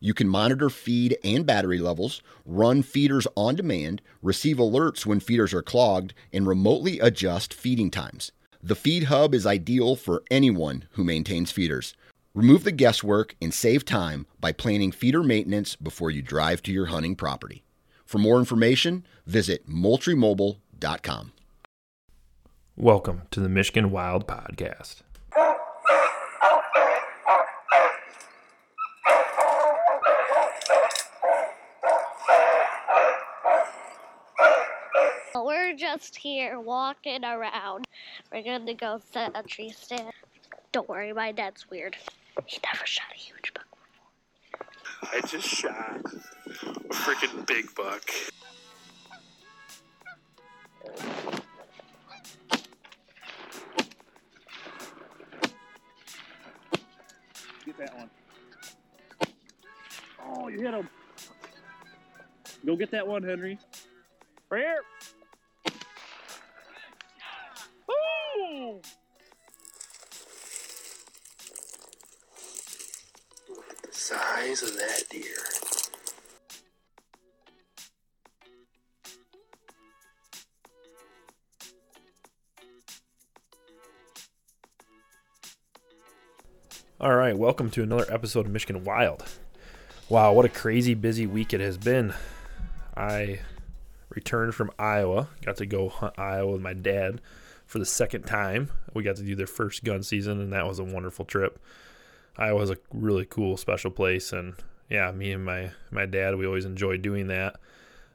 you can monitor feed and battery levels, run feeders on demand, receive alerts when feeders are clogged, and remotely adjust feeding times. The Feed Hub is ideal for anyone who maintains feeders. Remove the guesswork and save time by planning feeder maintenance before you drive to your hunting property. For more information, visit moultriemobile.com. Welcome to the Michigan Wild Podcast. We're just here walking around. We're gonna go set a tree stand. Don't worry, my dad's weird. He never shot a huge buck. I just shot a freaking big buck. Get that one. Oh, you hit him. Go get that one, Henry. Right here. Of that deer. All right, welcome to another episode of Michigan Wild. Wow, what a crazy busy week it has been. I returned from Iowa, got to go hunt Iowa with my dad for the second time. We got to do their first gun season, and that was a wonderful trip. Iowa is a really cool, special place, and yeah, me and my my dad, we always enjoy doing that.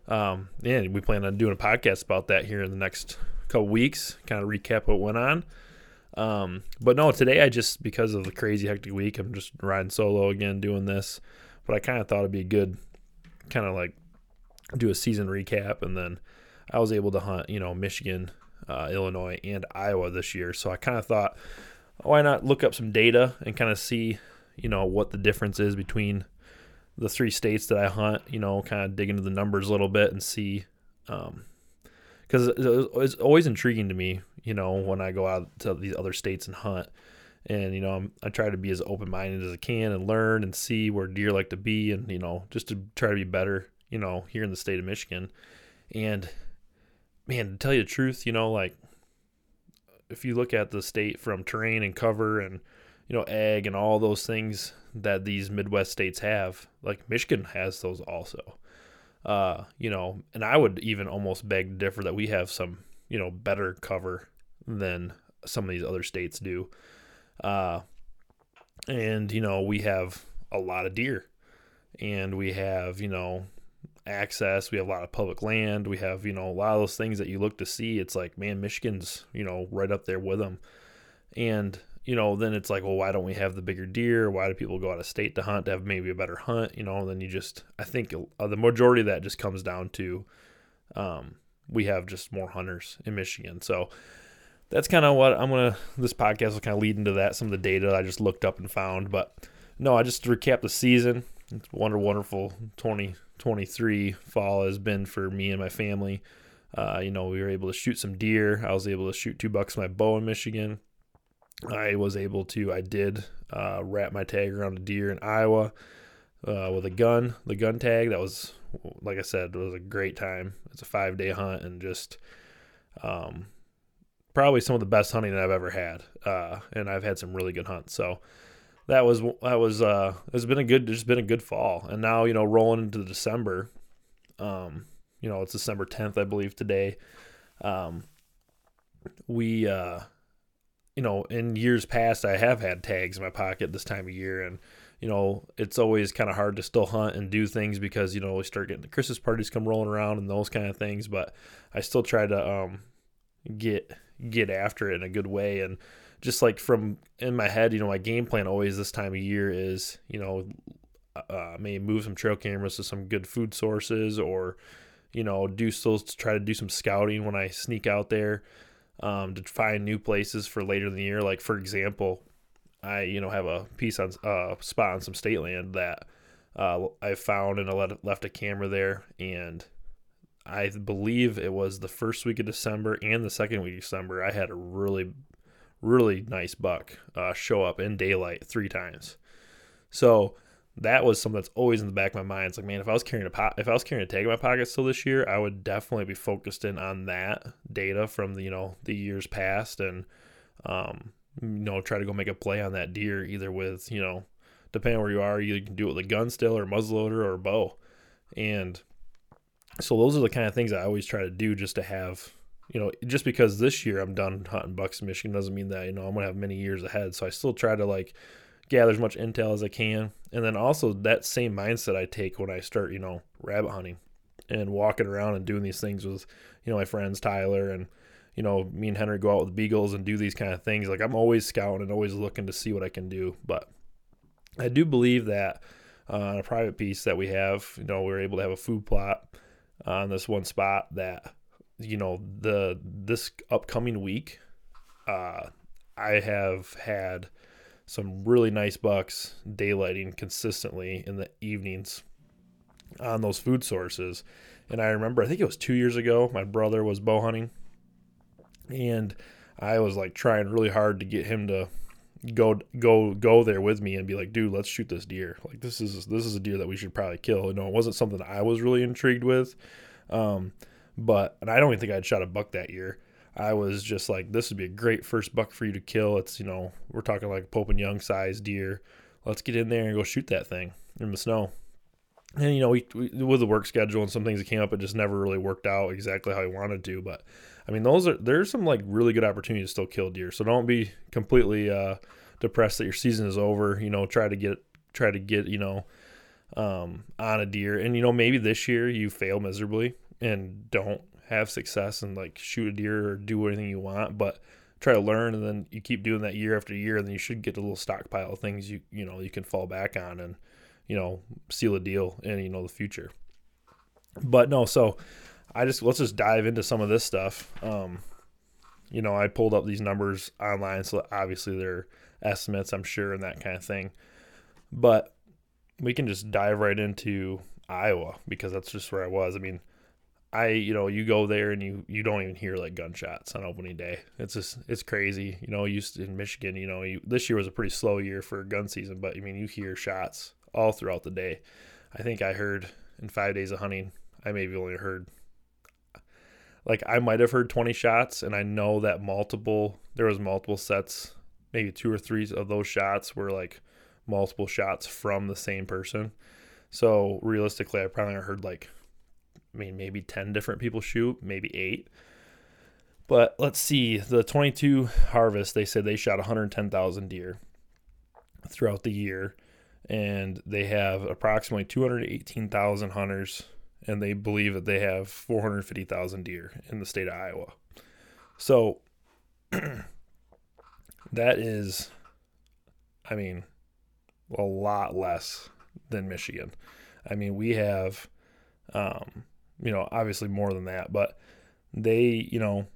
Um, and we plan on doing a podcast about that here in the next couple weeks, kind of recap what went on. Um, but no, today I just because of the crazy hectic week, I'm just riding solo again, doing this. But I kind of thought it'd be good, kind of like do a season recap, and then I was able to hunt, you know, Michigan, uh, Illinois, and Iowa this year. So I kind of thought, why not look up some data and kind of see, you know, what the difference is between the three states that I hunt. You know, kind of dig into the numbers a little bit and see, um, because it's always intriguing to me, you know, when I go out to these other states and hunt. And you know, I'm, I try to be as open minded as I can and learn and see where deer like to be, and you know, just to try to be better you know, here in the state of Michigan. And man, to tell you the truth, you know, like if you look at the state from terrain and cover and you know, ag and all those things that these Midwest states have, like Michigan has those also. Uh, you know, and I would even almost beg to differ that we have some, you know, better cover than some of these other states do. Uh, and you know, we have a lot of deer and we have, you know, access. We have a lot of public land. We have, you know, a lot of those things that you look to see. It's like, man, Michigan's, you know, right up there with them. And, you know, then it's like, well, why don't we have the bigger deer? Why do people go out of state to hunt to have maybe a better hunt? You know, then you just, I think uh, the majority of that just comes down to um, we have just more hunters in Michigan. So that's kind of what I'm to, this podcast will kind of lead into that, some of the data I just looked up and found. But no, I just to recap the season. It's wonder wonderful 2023 fall has been for me and my family. Uh, you know, we were able to shoot some deer. I was able to shoot two bucks my bow in Michigan. I was able to, I did uh, wrap my tag around a deer in Iowa uh, with a gun, the gun tag. That was, like I said, was a great time. It's a five day hunt and just um, probably some of the best hunting that I've ever had. Uh, and I've had some really good hunts. So, that was that was uh it's been a good it's been a good fall. And now you know rolling into december um you know it's december 10th i believe today. Um we uh you know in years past i have had tags in my pocket this time of year. And you know it's always kind of hard to still hunt and do things because you know we start getting the christmas parties come rolling around and those kind of things. But i still try to um get get after it in a good way. And just like from in my head, you know, my game plan always this time of year is, you know, uh, maybe move some trail cameras to some good food sources or you know do still try to do some scouting when I sneak out there um, to find new places for later in the year. Like for example, I you know have a piece on uh, spot on some state land that uh, I found and I let, left a camera there and I believe it was the first week of December and the second week of December. I had a really really nice buck uh, show up in daylight three times. So that was something that's always in the back of my mind. It's like, man, if I was carrying a po- if I was carrying a tag in my pocket still this year, I would definitely be focused in on that data from the you know the years past and um, you know try to go make a play on that deer either with you know depending on where you are, you can do it with a gun still or muzzleloader or bow, and so those are the kind of things I always try to do just to have you know, just because this year I'm done hunting bucks in Michigan doesn't mean that, you know, I'm going to have many years ahead. So I still try to like gather as much intel as I can. And then also that same mindset I take when I start, you know, rabbit hunting and walking around and doing these things with, you know, my friends Tyler and, you know, me and Henry go out with beagles and do these kind of things. Like I'm always scouting and always looking to see what I can do. But I do believe that uh, on a private piece that we have, you know, we are able to have a food plot on this one spot that you know the this upcoming week uh i have had some really nice bucks daylighting consistently in the evenings on those food sources. And i remember i think it was two years ago my brother was bow hunting. And i was like trying really hard to get him to go go go there with me and be like dude let's shoot this deer. Like this is this is a deer that we should probably kill. You know it wasn't something i was really intrigued with. Um but and I don't even think I'd shot a buck that year. I was just like, this would be a great first buck for you to kill. It's you know we're talking like a Pope and Young size deer. Let's get in there and go shoot that thing in the snow. And you know, we, we, with the work schedule and some things that came up, it just never really worked out exactly how I wanted to. But I mean, those are there's some like really good opportunities to still kill deer. So don't be completely uh, depressed that your season is over. You know, try to get try to get you know um, on a deer, and you know maybe this year you fail miserably and don't have success and like shoot a deer or do anything you want, but try to learn and then you keep doing that year after year and then you should get a little stockpile of things you you know you can fall back on and you know seal a deal in you know the future. But no, so I just let's just dive into some of this stuff. Um, you know, I pulled up these numbers online, so obviously they're estimates, I'm sure, and that kind of thing. But we can just dive right into Iowa because that's just where I was. I mean, I you know you go there and you you don't even hear like gunshots on opening day. It's just it's crazy. You know, used in Michigan, you know, you, this year was a pretty slow year for gun season, but I mean you hear shots all throughout the day. I think I heard in five days of hunting, I maybe only heard like I might have heard 20 shots, and I know that multiple there was multiple sets, maybe two or three of those shots were like multiple shots from the same person. So realistically, I probably heard like I mean, maybe 10 different people shoot, maybe eight. But let's see, the 22 harvest, they said they shot 110,000 deer throughout the year. And they have approximately 218,000 hunters, and they believe that they have 450,000 deer in the state of Iowa. So that is, I mean, a lot less than Michigan. I mean, we have um, you know, obviously more than that, but they, you know,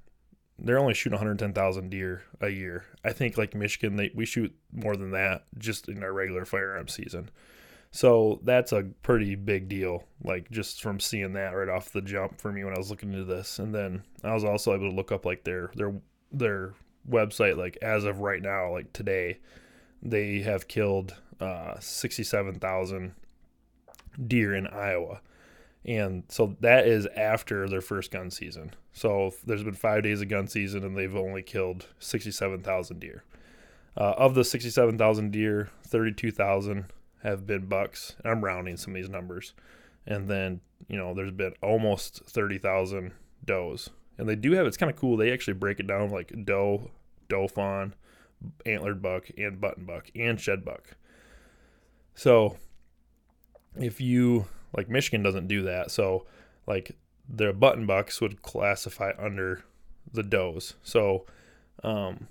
they're only shooting 110,000 deer a year. I think like Michigan, they, we shoot more than that just in our regular firearm season. So that's a pretty big deal, like just from seeing that right off the jump for me when I was looking into this. And then I was also able to look up like their their their website, like as of right now, like today, they have killed uh, 67,000 deer in Iowa. And so that is after their first gun season. So there's been five days of gun season and they've only killed 67,000 deer. Uh, of the 67,000 deer, 32,000 have been bucks. I'm rounding some of these numbers. And then, you know, there's been almost 30,000 does. And they do have, it's kind of cool. They actually break it down like doe, doe fawn, antlered buck, and button buck, and shed buck. So if you like Michigan doesn't do that. So like the button bucks would classify under the does. So um,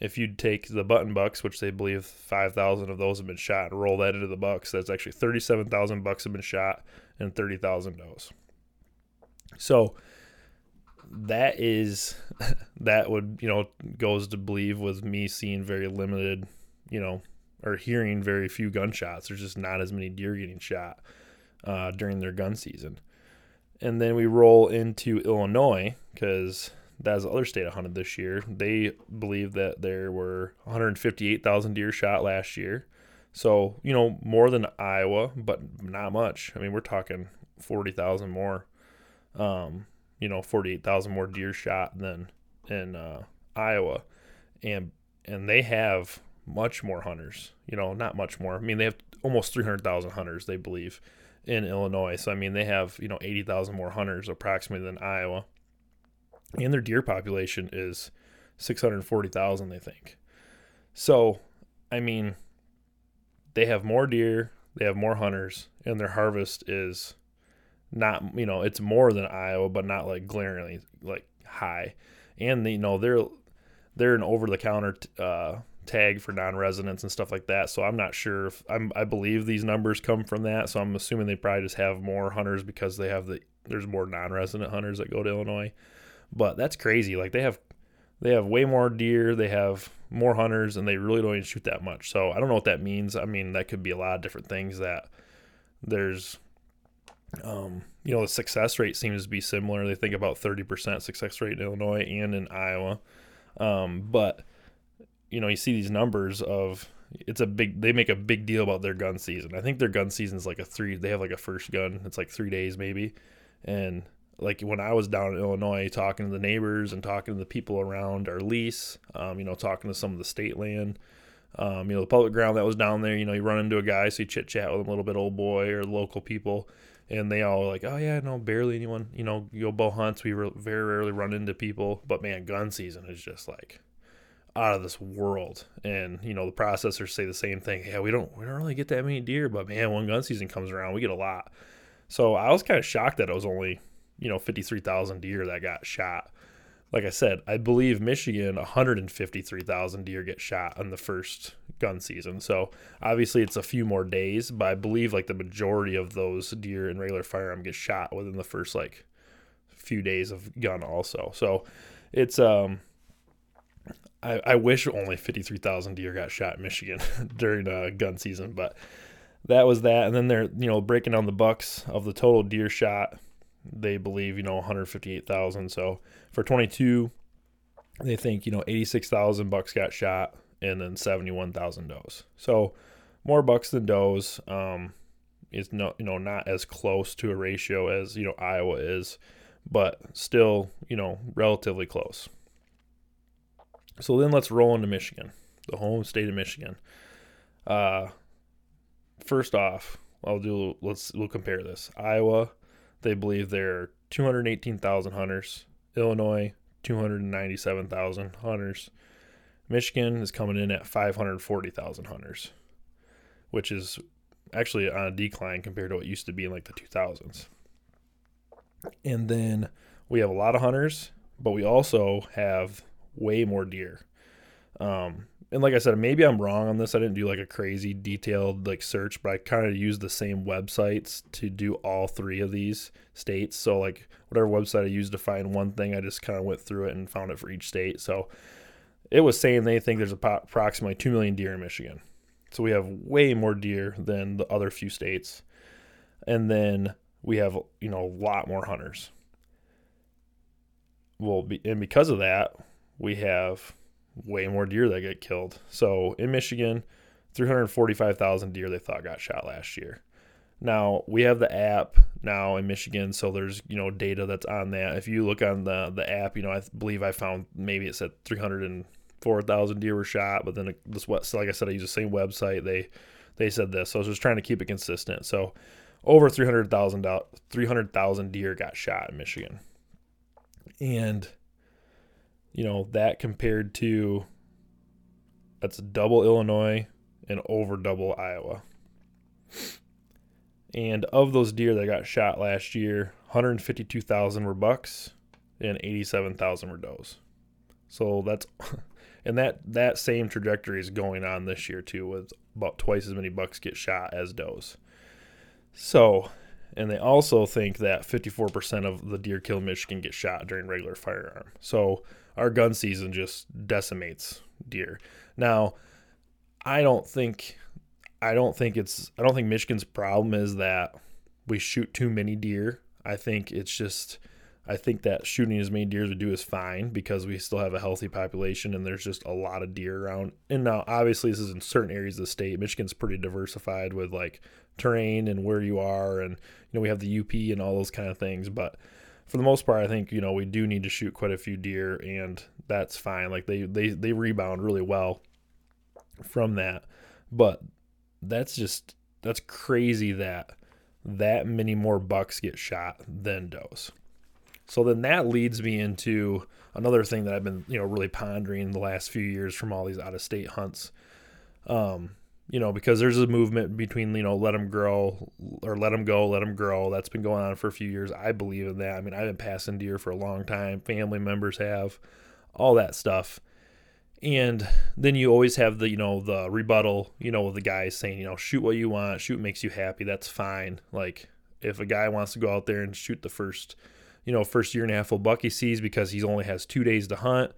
if you take the button bucks, which they believe 5,000 of those have been shot, and roll that into the bucks, that's actually 37,000 bucks have been shot and 30,000 does. So that is that would you know goes to believe with me seeing very limited, you know, or hearing very few gunshots. There's just not as many deer getting shot uh, during their gun season. And then we roll into Illinois because that's the other state I hunted this year. They believe that there were 158,000 deer shot last year. So, you know, more than Iowa, but not much. I mean, we're talking 40,000 more, um, you know, 48,000 more deer shot than in uh, Iowa. And, and they have much more hunters, you know, not much more. I mean, they have almost 300,000 hunters, they believe, in Illinois. So, I mean, they have, you know, 80,000 more hunters approximately than Iowa and their deer population is 640,000 they think. So, I mean, they have more deer, they have more hunters, and their harvest is not, you know, it's more than Iowa, but not like glaringly like high. And you know, they're they're an over the counter uh, tag for non-residents and stuff like that. So I'm not sure if I'm I believe these numbers come from that. So I'm assuming they probably just have more hunters because they have the there's more non-resident hunters that go to Illinois. But that's crazy. Like they have they have way more deer, they have more hunters, and they really don't even shoot that much. So I don't know what that means. I mean, that could be a lot of different things. That there's, um, you know, the success rate seems to be similar. They think about thirty percent success rate in Illinois and in Iowa, um, but you know, you see these numbers of it's a big they make a big deal about their gun season. I think their gun season is like a three they have like a first gun. It's like three days maybe. And like when I was down in Illinois talking to the neighbors and talking to the people around our lease, um, you know, talking to some of the state land, um, you know, the public ground that was down there, you know, you run into a guy, so you chit chat with him a little bit, old boy or local people, and they all like, oh yeah, no, barely anyone, you know, you go bow hunts, we re- very rarely run into people, but man, gun season is just like out of this world, and you know, the processors say the same thing. Yeah, we don't, we don't really get that many deer, but man, when gun season comes around, we get a lot. So I was kind of shocked that it was only you know 53,000 deer that got shot. Like I said, I believe Michigan 153,000 deer get shot on the first gun season. So obviously it's a few more days, but I believe like the majority of those deer in regular firearm get shot within the first like few days of gun also. So it's um I, I wish only 53,000 deer got shot in Michigan during uh, gun season, but that was that. And then they're, you know, breaking down the bucks of the total deer shot they believe you know 158,000. So for 22, they think you know 86,000 bucks got shot and then 71,000 does. So more bucks than does. Um, is no you know not as close to a ratio as you know Iowa is, but still you know relatively close. So then let's roll into Michigan, the home state of Michigan. Uh, first off, I'll do let's we'll compare this. Iowa they believe there are 218,000 hunters. Illinois, 297,000 hunters. Michigan is coming in at 540,000 hunters, which is actually on a decline compared to what used to be in like the 2000s. And then we have a lot of hunters, but we also have way more deer. Um, and like I said, maybe I'm wrong on this. I didn't do like a crazy detailed like search, but I kind of used the same websites to do all three of these states. So like whatever website I used to find one thing, I just kind of went through it and found it for each state. So it was saying they think there's approximately 2 million deer in Michigan. So we have way more deer than the other few states. And then we have, you know, a lot more hunters. Well, be, and because of that, we have way more deer that get killed. So in Michigan, 345,000 deer they thought got shot last year. Now we have the app now in Michigan, so there's you know data that's on that. If you look on the the app, you know I believe I found maybe it said 304,000 deer were shot, but then this what so like I said I use the same website. They they said this, so I was just trying to keep it consistent. So over 300,000 300,000 deer got shot in Michigan, and you know, that compared to that's double Illinois and over double Iowa. And of those deer that got shot last year, 152,000 were bucks and 87,000 were does. So that's And that that same trajectory is going on this year too, with about twice as many bucks get shot as does. So, and they also think that 54% of the deer killed in Michigan get shot during regular firearm. So our gun season just decimates deer. Now, I don't think I don't think it's I don't think Michigan's problem is that we shoot too many deer. I think it's just I think that shooting as many deer as we do is fine because we still have a healthy population and there's just a lot of deer around. And now, obviously, this is in certain areas of the state. Michigan's pretty diversified with like terrain and where you are, and you know we have the UP and all those kind of things. But for the most part, I think you know we do need to shoot quite a few deer, and that's fine. Like they they they rebound really well from that, but that's just that's crazy that that many more bucks get shot than does. So then that leads me into another thing that I've been, you know, really pondering the last few years from all these out of state hunts. Um, you know, because there's a movement between, you know, let them grow or let them go, let them grow. That's been going on for a few years. I believe in that. I mean, I've been passing deer for a long time. Family members have all that stuff. And then you always have the, you know, the rebuttal, you know, the guys saying, you know, shoot what you want, shoot makes you happy. That's fine. Like if a guy wants to go out there and shoot the first, you know, first year and a half buck he sees because he only has two days to hunt,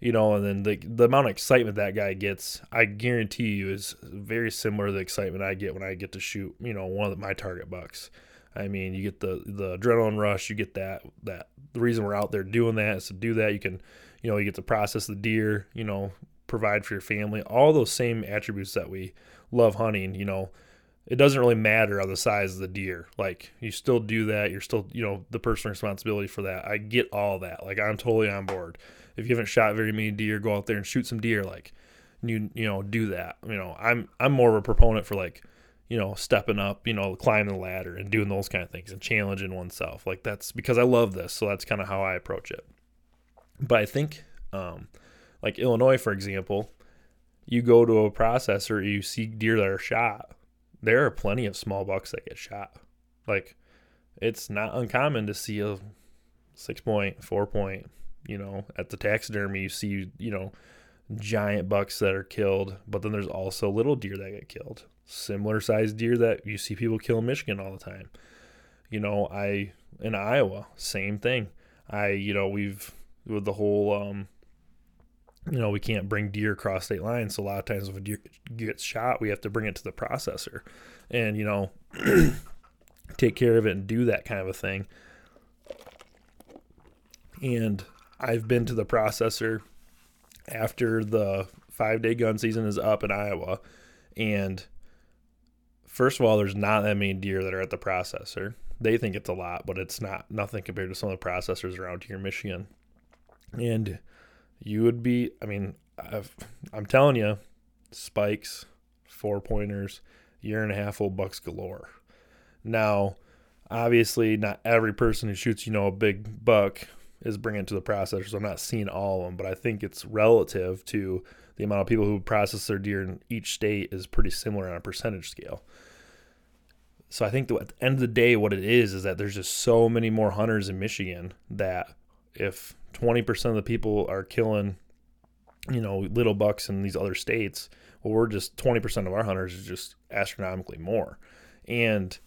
you know, and then the the amount of excitement that guy gets, I guarantee you, is very similar to the excitement I get when I get to shoot, you know, one of my target bucks. I mean, you get the the adrenaline rush, you get that that the reason we're out there doing that is to do that. You can, you know, you get to process the deer, you know, provide for your family, all those same attributes that we love hunting, you know it doesn't really matter on the size of the deer. Like you still do that. You're still, you know, the personal responsibility for that. I get all that. Like I'm totally on board. If you haven't shot very many deer, go out there and shoot some deer. Like you, you know, do that. You know, I'm I'm more of a proponent for like, you know, stepping up, you know, climbing the ladder and doing those kind of things and challenging oneself. Like that's because I love this. So that's kind of how I approach it. But I think, um, like Illinois, for example, you go to a processor, you see deer that are shot there are plenty of small bucks that get shot. Like it's not uncommon to see a six point, four point, you know, at the taxidermy you see, you know, giant bucks that are killed, but then there's also little deer that get killed. Similar sized deer that you see people kill in Michigan all the time. You know, I in Iowa, same thing. I, you know, we've with the whole um you know, we can't bring deer across state lines. So a lot of times if a deer gets shot, we have to bring it to the processor and, you know, take care of it and do that kind of a thing. And I've been to the processor after the five day gun season is up in Iowa. And first of all, there's not that many deer that are at the processor. They think it's a lot, but it's not nothing compared to some of the processors around here in Michigan. And you would be, I mean, i am telling you, spikes, four pointers, year and a half old bucks galore. Now, obviously, not every person who shoots, you know, a big buck is bringing to the processor. So I'm not seeing all of them, but I think it's relative to the amount of people who process their deer in each state is pretty similar on a percentage scale. So I think that at the end of the day, what it is is that there's just so many more hunters in Michigan that if 20% of the people are killing, you know, little bucks in these other states. Well, we're just 20% of our hunters is just astronomically more. And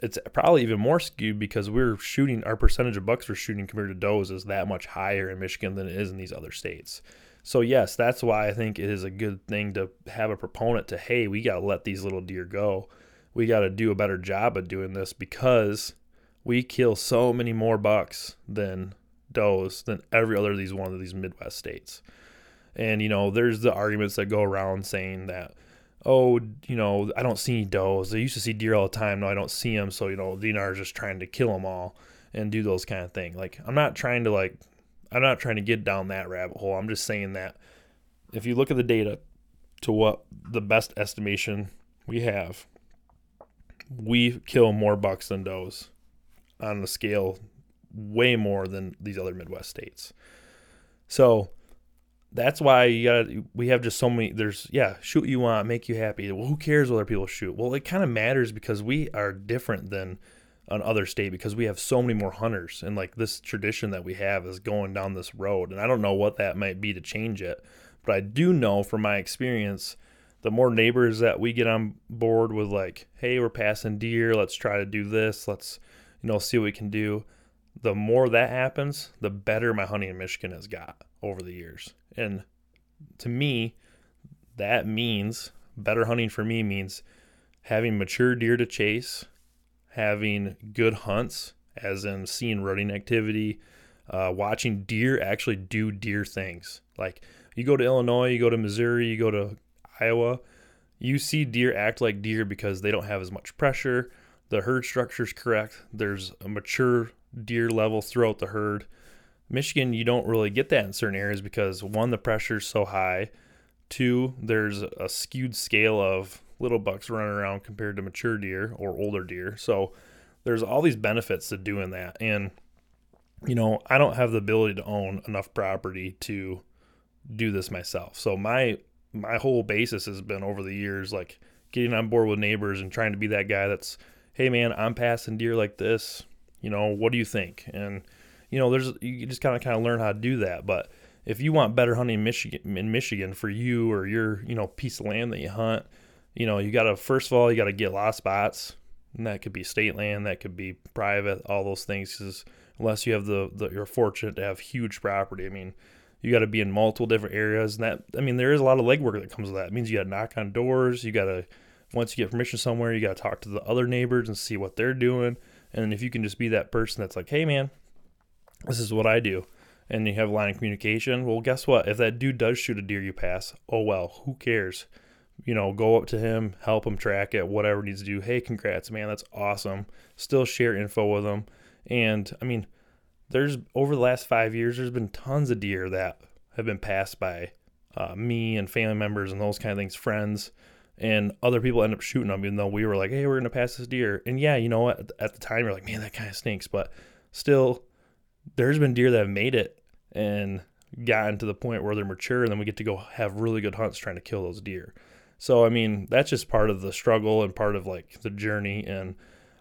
it's probably even more skewed because we're shooting our percentage of bucks we're shooting compared to does is that much higher in Michigan than it is in these other states. So yes, that's why I think it is a good thing to have a proponent to hey, we got to let these little deer go. We got to do a better job of doing this because we kill so many more bucks than does than every other of these one of these Midwest states. And you know, there's the arguments that go around saying that, oh, you know, I don't see any does. I used to see deer all the time. Now I don't see them. So you know, DNR is just trying to kill them all and do those kind of thing. Like I'm not trying to like, I'm not trying to get down that rabbit hole. I'm just saying that if you look at the data to what the best estimation we have, we kill more bucks than does on the scale way more than these other Midwest states. So that's why you got we have just so many there's yeah shoot you want make you happy well who cares whether people shoot well it kind of matters because we are different than an other state because we have so many more hunters and like this tradition that we have is going down this road and i don't know what that might be to change it But I do know from my experience, the more neighbors that we get on board with, like, hey, we're passing deer, let's try to do this, let's, you know, see what we can do. The more that happens, the better my hunting in Michigan has got over the years. And to me, that means better hunting for me means having mature deer to chase, having good hunts, as in seeing rutting activity, uh, watching deer actually do deer things. Like you go to Illinois, you go to Missouri, you go to Iowa, you see deer act like deer because they don't have as much pressure. The herd structure is correct. There's a mature deer level throughout the herd. Michigan, you don't really get that in certain areas because one, the pressure is so high. Two, there's a skewed scale of little bucks running around compared to mature deer or older deer. So there's all these benefits to doing that. And, you know, I don't have the ability to own enough property to do this myself. So my my whole basis has been over the years like getting on board with neighbors and trying to be that guy that's, hey man, I'm passing deer like this. You know, what do you think? And you know, there's you just kind of kind of learn how to do that. But if you want better hunting in Michigan, in Michigan for you or your you know piece of land that you hunt, you know, you got to first of all you got to get a lot of spots, and that could be state land, that could be private, all those things. Because unless you have the, the you're fortunate to have huge property, I mean, you got to be in multiple different areas, and that I mean, there is a lot of legwork that comes with that. It means you got to knock on doors, you got to once you get permission somewhere, you got to talk to the other neighbors and see what they're doing. And if you can just be that person that's like, hey man, this is what I do, and you have a line of communication, well, guess what? If that dude does shoot a deer you pass, oh well, who cares? You know, go up to him, help him track it, whatever needs to do. Hey, congrats, man, that's awesome. Still share info with them. And I mean, there's over the last five years, there's been tons of deer that have been passed by uh, me and family members and those kind of things, friends, and other people end up shooting them, even though we were like, hey, we're to pass this deer. And yeah, you know what? At the time, you're like, man, that kind of stinks. But still, there's been deer that have made it and gotten to the point where they're mature, and then we get to go have really good hunts trying to kill those deer. So, I mean, that's just part of the struggle and part of like the journey. And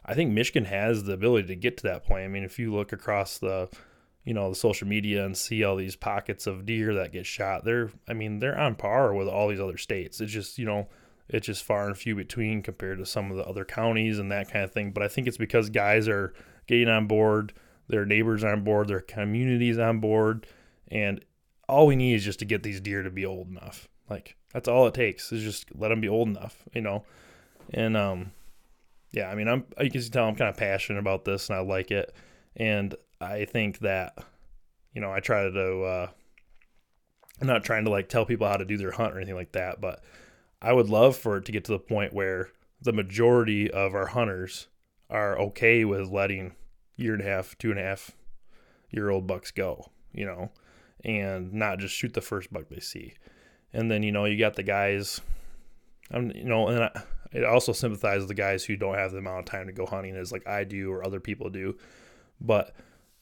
I think Michigan has the ability to get to that point. I mean, if you look across the, you know, the social media and see all these pockets of deer that get shot, they're, I mean, they're on par with all these other states. It's just, you know, it's just far and few between compared to some of the other counties and that kind of thing. But I think it's because guys are getting on board their neighbors on board, their communities on board, and all we need is just to get these deer to be old enough. Like that's all it takes is just let them be old enough, you know. And um, yeah, I mean, I'm you can tell I'm kind of passionate about this, and I like it, and I think that you know I try to. Uh, I'm not trying to like tell people how to do their hunt or anything like that, but I would love for it to get to the point where the majority of our hunters are okay with letting year and a half, two and a half year old bucks go, you know, and not just shoot the first buck they see. And then, you know, you got the guys, I'm, you know, and I, it also sympathize with the guys who don't have the amount of time to go hunting as like I do or other people do. But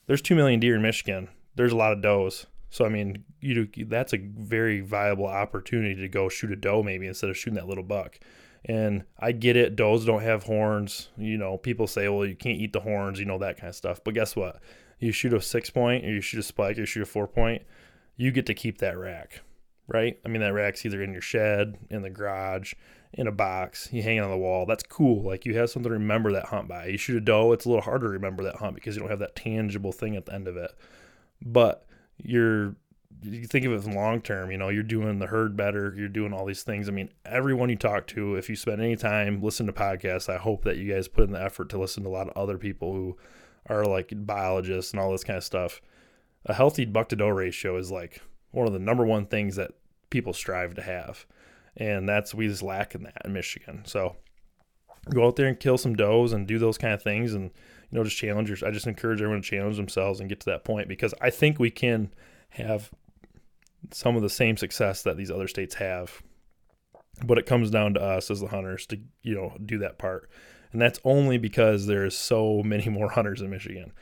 there's 2 million deer in Michigan. There's a lot of does. So, I mean, you do, that's a very viable opportunity to go shoot a doe maybe instead of shooting that little buck. And I get it, does don't have horns. You know, people say, well, you can't eat the horns, you know, that kind of stuff. But guess what? You shoot a six point, or you shoot a spike, or you shoot a four point, you get to keep that rack, right? I mean, that rack's either in your shed, in the garage, in a box, you hang it on the wall. That's cool. Like you have something to remember that hunt by. You shoot a doe, it's a little harder to remember that hunt because you don't have that tangible thing at the end of it. But you're you think of it long term, you know, you're doing the herd better, you're doing all these things. I mean, everyone you talk to, if you spend any time listen to podcasts, I hope that you guys put in the effort to listen to a lot of other people who are like biologists and all this kind of stuff. A healthy buck to doe ratio is like one of the number one things that people strive to have. And that's we just lack in that in Michigan. So go out there and kill some does and do those kind of things and you know just challenge I just encourage everyone to challenge themselves and get to that point because I think we can have some of the same success that these other states have. But it comes down to us as the hunters to, you know, do that part. And that's only because there's so many more hunters in Michigan.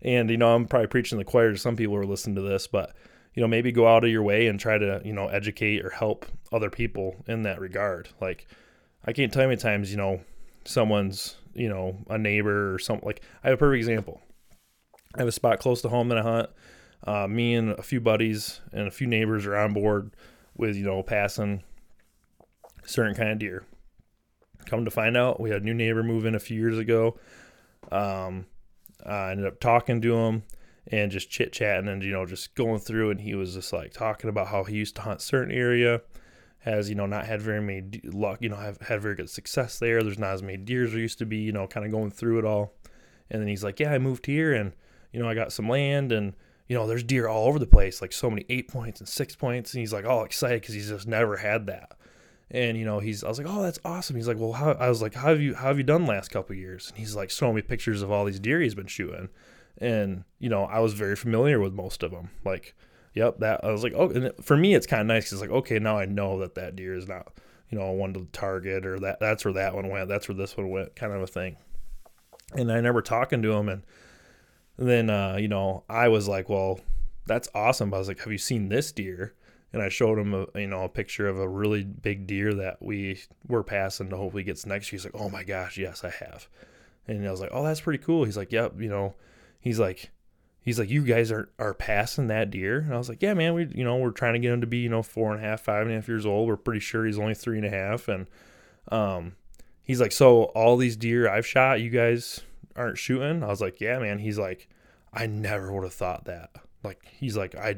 And, you know, I'm probably preaching the choir to some people who are listening to this, but, you know, maybe go out of your way and try to, you know, educate or help other people in that regard. Like, I can't tell you how many times, you know, someone's, you know, a neighbor or something. Like, I have a perfect example. I have a spot close to home that I hunt uh, me and a few buddies and a few neighbors are on board. with you know passing certain kind of deer. Come to find out, we had a new neighbor move in a few years ago. Um, I ended up talking to him and just chit chatting and you know just going through, and he was just like talking about how he used to hunt certain area, has you know not had very many luck, you know have had very good success there. There's not as many deer as there used to be, you know, kind of going through it all. And then he's like, yeah, I moved here and you know I got some land and you know there's deer all over the place, like so many eight points and six points, and he's like all excited because he's just never had that. And you know, he's I was like, "Oh, that's awesome." He's like, "Well, how?" I was like, "How have you how have you done last couple years?" And he's like showing me pictures of all these deer he's been shooting, and you know, I was very familiar with most of them. Like, yep, that I was like, oh, and for me, it's kind of nice because like, okay, now I know that that deer is not, you know, one to the target or that that's where that one went, that's where this one went, kind of a thing. And I remember talking to him, and then uh, you know, I was like, well, that's awesome. But I was like, have you seen this deer? and I showed him a you know a picture of a really big deer that we were passing to hopefully gets next. He's like, "Oh my gosh, yes, I have." And I was like, "Oh, that's pretty cool." He's like, "Yep," you know, he's like, he's like, "You guys are are passing that deer," and I was like, "Yeah, man, we you know we're trying to get him to be you know four and a half, five and a half years old. We're pretty sure he's only three and a half." And um, he's like, "So all these deer I've shot, you guys aren't shooting?" I was like, "Yeah, man." He's like, "I never would have thought that." Like he's like, "I."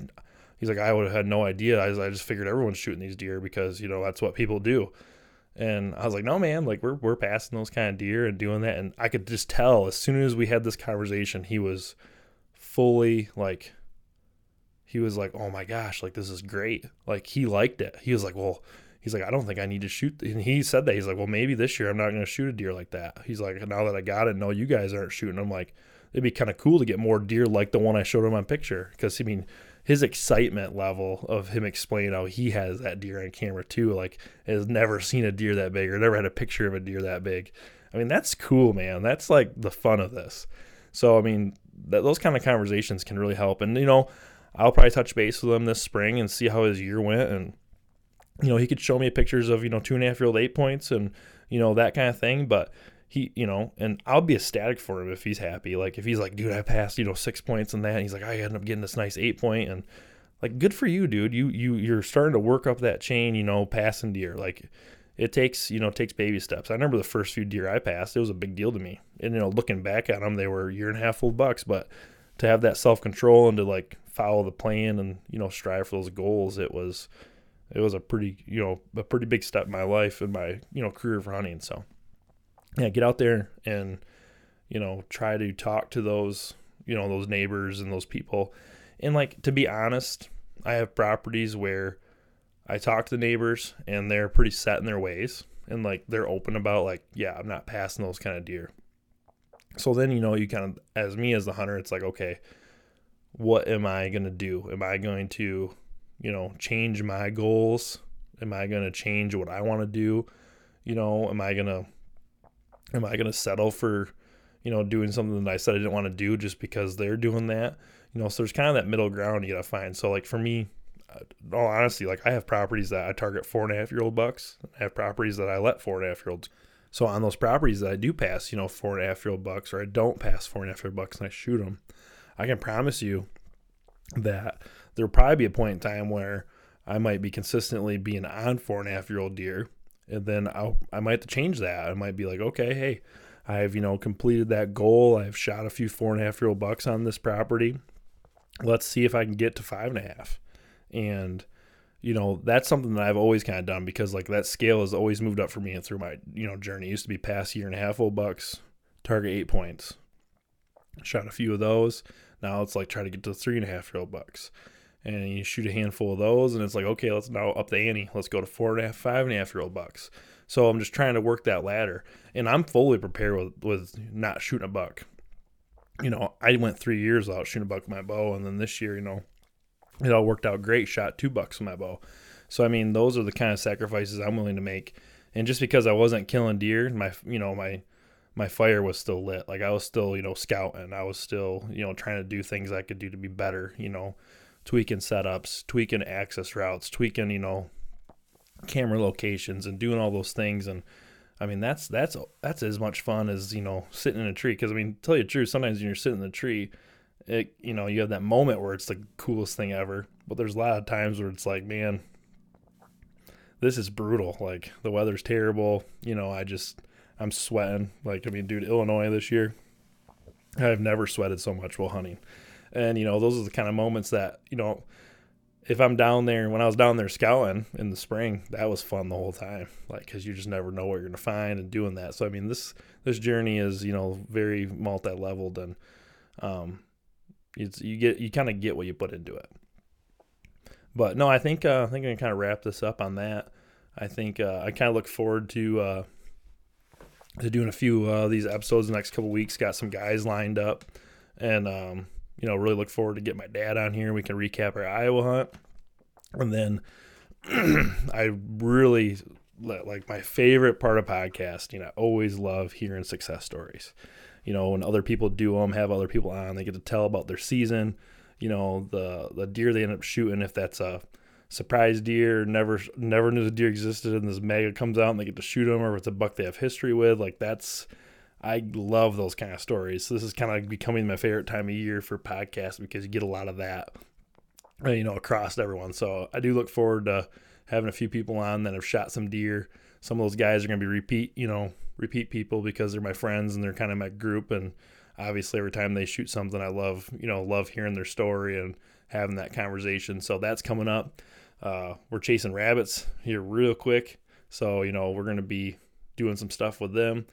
He's like, I would have had no idea. I, I just figured everyone's shooting these deer because you know that's what people do. And I was like, no, man, like we're we're passing those kind of deer and doing that. And I could just tell as soon as we had this conversation, he was fully like, he was like, oh my gosh, like this is great. Like he liked it. He was like, well, he's like, I don't think I need to shoot. And he said that he's like, well, maybe this year I'm not going to shoot a deer like that. He's like, now that I got it, no, you guys aren't shooting. I'm like, it'd be kind of cool to get more deer like the one I showed him on picture. Because I mean, his excitement level of him explaining how he has that deer on camera too, like has never seen a deer that big or never had a picture of a deer that big. I mean, that's cool, man. That's like the fun of this. So, I mean, that, those kind of conversations can really help. And, you know, I'll probably touch base with him this spring and see how his year went. And, you know, he could show me pictures of, you know, two and a half year old eight points and, you know, that kind of thing. But he, you know, and I'll be ecstatic for him if he's happy. Like, if he's like, dude, I passed, you know, six points and that. And he's like, I ended up getting this nice eight point and, like good for you dude you you you're starting to work up that chain you know passing deer like it takes you know takes baby steps. I remember the first few deer i passed it was a big deal to me. And you know looking back at them they were a year and a half old bucks but to have that self-control and to like follow the plan and you know strive for those goals it was it was a pretty you know a pretty big step in my life and my you know career of hunting. So yeah get out there and you know try to talk to those you know those neighbors and those people. And like to be honest i have properties where i talk to the neighbors and they're pretty set in their ways and like they're open about like yeah i'm not passing those kind of deer. So then you know you kind of as me as the hunter it's like okay what am i going to do? Am i going to you know change my goals? Am i going to change what i want to do? You know am i going to am i going to settle for you know doing something that i said i didn't want to do just because they're doing that? You know so there's kind of that middle ground you gotta find. So like for me in all honesty like i have properties that i target four and a half year old bucks. I have properties that i let four and a half year olds. So on those properties that i do pass you know four and a half year old bucks or i don't pass four and a half year old bucks and i shoot them i can promise you that there'll probably be a point in time where i might be consistently being on four and a half year old deer and then I'll, i might have to change that. I might be like okay hey i've you know completed that goal. I've shot a few four and a half year old bucks on this property. Let's see if I can get to five and a half. And, you know, that's something that I've always kind of done because like that scale has always moved up for me and through my, you know, journey. It used to be past year and a half old bucks, target eight points. Shot a few of those. Now it's like try to get to three and a half year old bucks. And you shoot a handful of those and it's like, okay, let's now up the ante. Let's go to four and a half, five and a half year old bucks. So I'm just trying to work that ladder. And I'm fully prepared with, with not shooting a buck you know, I went three years without shooting a buck with my bow, and then this year, you know, it all worked out great. Shot two bucks with my bow. So I mean, those are the kind of sacrifices I'm willing to make. And just because I wasn't killing deer, my you know my my fire was still lit. Like I was still you know scouting. I was still you know trying to do things I could do to be better. You know, tweaking setups, tweaking access routes, tweaking you know camera locations, and doing all those things and I mean, that's that's that's as much fun as you know sitting in a tree. Because I mean, tell you the truth, sometimes when you're sitting in the tree, it you know you have that moment where it's the coolest thing ever. But there's a lot of times where it's like, man, this is brutal. Like the weather's terrible. You know, I just I'm sweating. Like I mean, dude, Illinois this year, I've never sweated so much while hunting. And you know, those are the kind of moments that you know, if I'm down there when I was down there scouting in the spring, that was fun the whole time. Like because you just never know what you're gonna find and doing that. So I mean, this this journey is you know very multi leveled and um, it's you get you kind of get what you put into it. But no, I think uh, I think I'm gonna kind of wrap this up on that. I think uh, I kind of look forward to uh, to doing a few uh, of these episodes the next couple weeks. Got some guys lined up, and um, you know, really look forward to get my dad on here. We can recap our Iowa hunt, and then I really like my favorite part of podcasting. I always love hearing success stories. You know, when other people do them, have other people on, they get to tell about their season you know the the deer they end up shooting if that's a surprise deer never never knew the deer existed and this mega comes out and they get to shoot them or if it's a buck they have history with like that's I love those kind of stories. So this is kind of becoming my favorite time of year for podcasts because you get a lot of that, uh, you know, across everyone. So I do look forward to having a few people on that have shot some deer. Some of those guys are going to be repeat, you know, repeat people because they're my friends and they're kind of my group. And obviously every time they shoot something i love you know love hearing their story and having that conversation. So that's coming up. Uh, we're chasing rabbits here real quick. So you know we're to be doing some stuff with them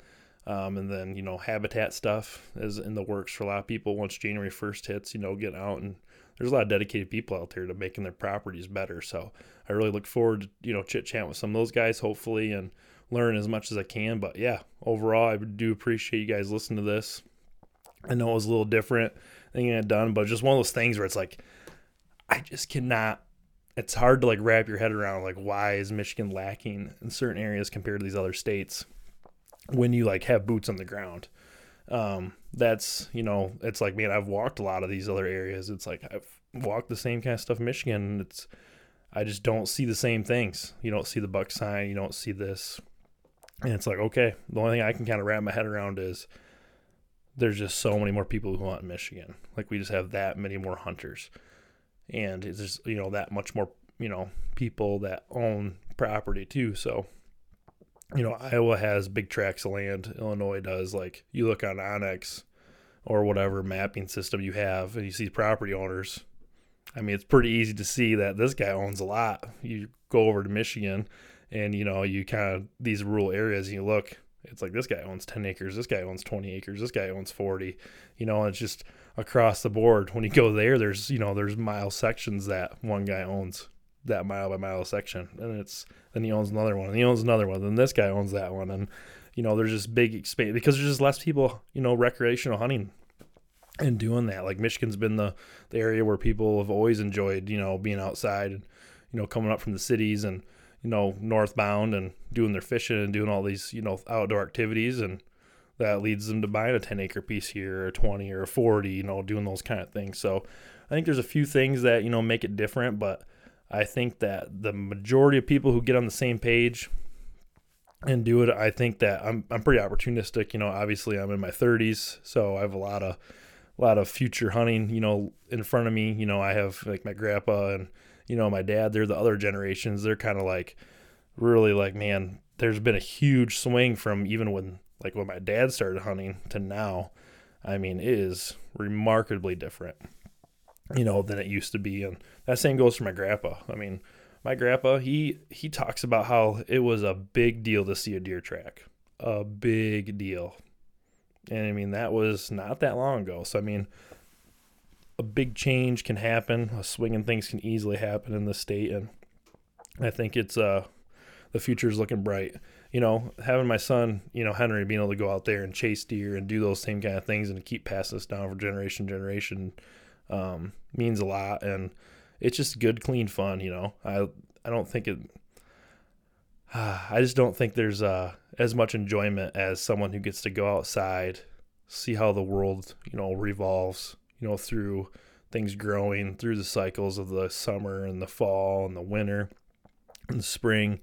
um, and then you know habitat stuff is in the works for a lot of people once january 1st hits you know get out. And there's a lot of dedicated people out there to making their properties better. So i really look forward to you know chit chat with some of those guys hopefully. And learn as much as i can but yeah overall i do appreciate you guys listening to this I know it was a little different than I had done, but just one of those things where it's like, I just cannot. It's hard to like wrap your head around like why is Michigan lacking in certain areas compared to these other states when you like have boots on the ground. Um, that's you know, it's like man, I've walked a lot of these other areas. It's like I've walked the same kind of stuff in Michigan. it's I just don't see the same things. You don't see the buck sign. You don't see this, and it's like okay, the only thing I can kind of wrap my head around is there's just so many more people who hunt in Michigan. Like we just have that many more hunters, and it's just you know that much more you know people that own property too. So you know Iowa has big tracts of land. Illinois does. Like you look on onX or whatever mapping system you have, and you see property owners. I mean, it's pretty easy to see that this guy owns a lot. You go over to Michigan, and you know you kind of these rural areas. And you look, it's like this guy owns 10 acres, this guy owns 20 acres, this guy owns 40. You know, it's just across the board. When you go there, there's, you know, there's mile sections that one guy owns that mile by mile section. And it's, then he owns another one, and he owns another one, and this guy owns that one. And, you know, there's just big expansion because there's just less people, you know, recreational hunting and doing that. Like Michigan's been the, the area where people have always enjoyed, you know, being outside and, you know, coming up from the cities and, you know, northbound and doing their fishing and doing all these, you know, outdoor activities. And that leads them to buying a 10 acre piece here or a 20 or a 40, you know, doing those kind of things. So I think there's a few things that, you know, make it different. But I think that the majority of people who get on the same page and do it, I think that I'm, I'm pretty opportunistic. You know, obviously I'm in my 30s, so I have a lot of, a lot of future hunting, you know, in front of me. You know, I have like my grandpa and, you know, my dad, they're the other generations. They're kind of like really like, man, there's been a huge swing from even when like when my dad started hunting to now. I mean, it is remarkably different, you know, than it used to be. And that same goes for my grandpa. I mean, my grandpa, he he talks about how it was a big deal to see a deer track. A big deal. And I mean, that was not that long ago. So I mean, a big change can happen. A swing and things can easily happen in the state, and I think it's uh the future is looking bright. You know, having my son, you know, Henry, being able to go out there and chase deer and do those same kind of things and keep passing this down for generation generation um, means a lot, and it's just good, clean fun. You know, I I don't think it. I just don't think there's uh, as much enjoyment as someone who gets to go outside, see how the world, you know, revolves, you know, through things growing through the cycles of the summer and the fall and the winter and the spring.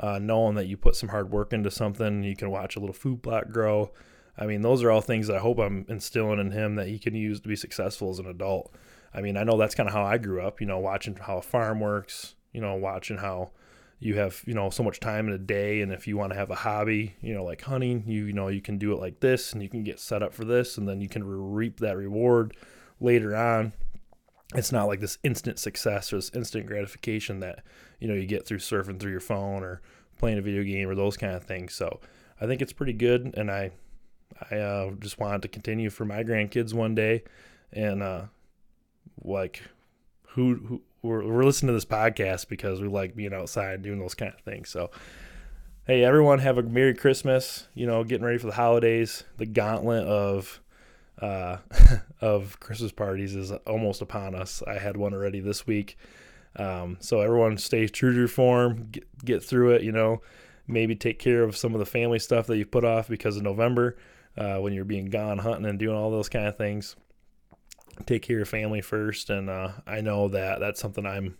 Uh, knowing that you put some hard work into something, you can watch a little food plot grow. I mean, those are all things that I hope I'm instilling in him that he can use to be successful as an adult. I mean, I know that's kind of how I grew up, you know, watching how a farm works, you know, watching how, you have you know so much time in a day and if you want to have a hobby you know like hunting you you know you can do it like this and you can get set up for this and then you can reap that reward later on it's not like this instant success or this instant gratification that you know you get through surfing through your phone or playing a video game or those kind of things so i think it's pretty good and i i uh, just wanted to continue for my grandkids one day and uh like who who we're, we're listening to this podcast because we like being outside doing those kind of things. So, hey, everyone, have a Merry Christmas. You know, getting ready for the holidays. The gauntlet of uh, of Christmas parties is almost upon us. I had one already this week. Um, so everyone stay true to your form, get, get through it. You know, maybe take care of some of the family stuff that you put off because of November uh, when you're being gone hunting and doing all those kind of things take care of family first. And uh, I know that that's something I'm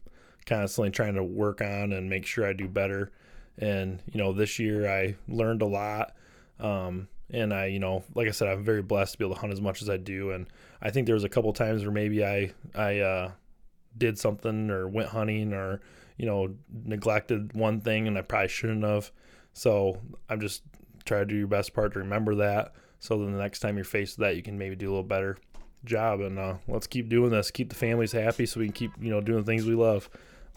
constantly trying to work on and make sure I do better. And, you know, this year I learned a lot. Um, and I, you know, like I said, I'm very blessed to be able to hunt as much as I do. And I think there was a couple times where maybe I, I, uh, did something or went hunting or, you know, neglected one thing and I probably shouldn't have. So I'm just trying to do your best part to remember that. So then the next time you're faced with that, you can maybe do a little better job and uh, let's keep doing this keep the families happy so we can keep you know doing the things we love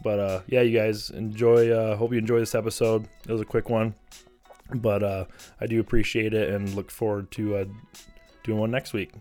but uh, yeah you guys enjoy uh, hope you enjoy this episode it was a quick one but uh, i do appreciate it and look forward to uh, doing one next week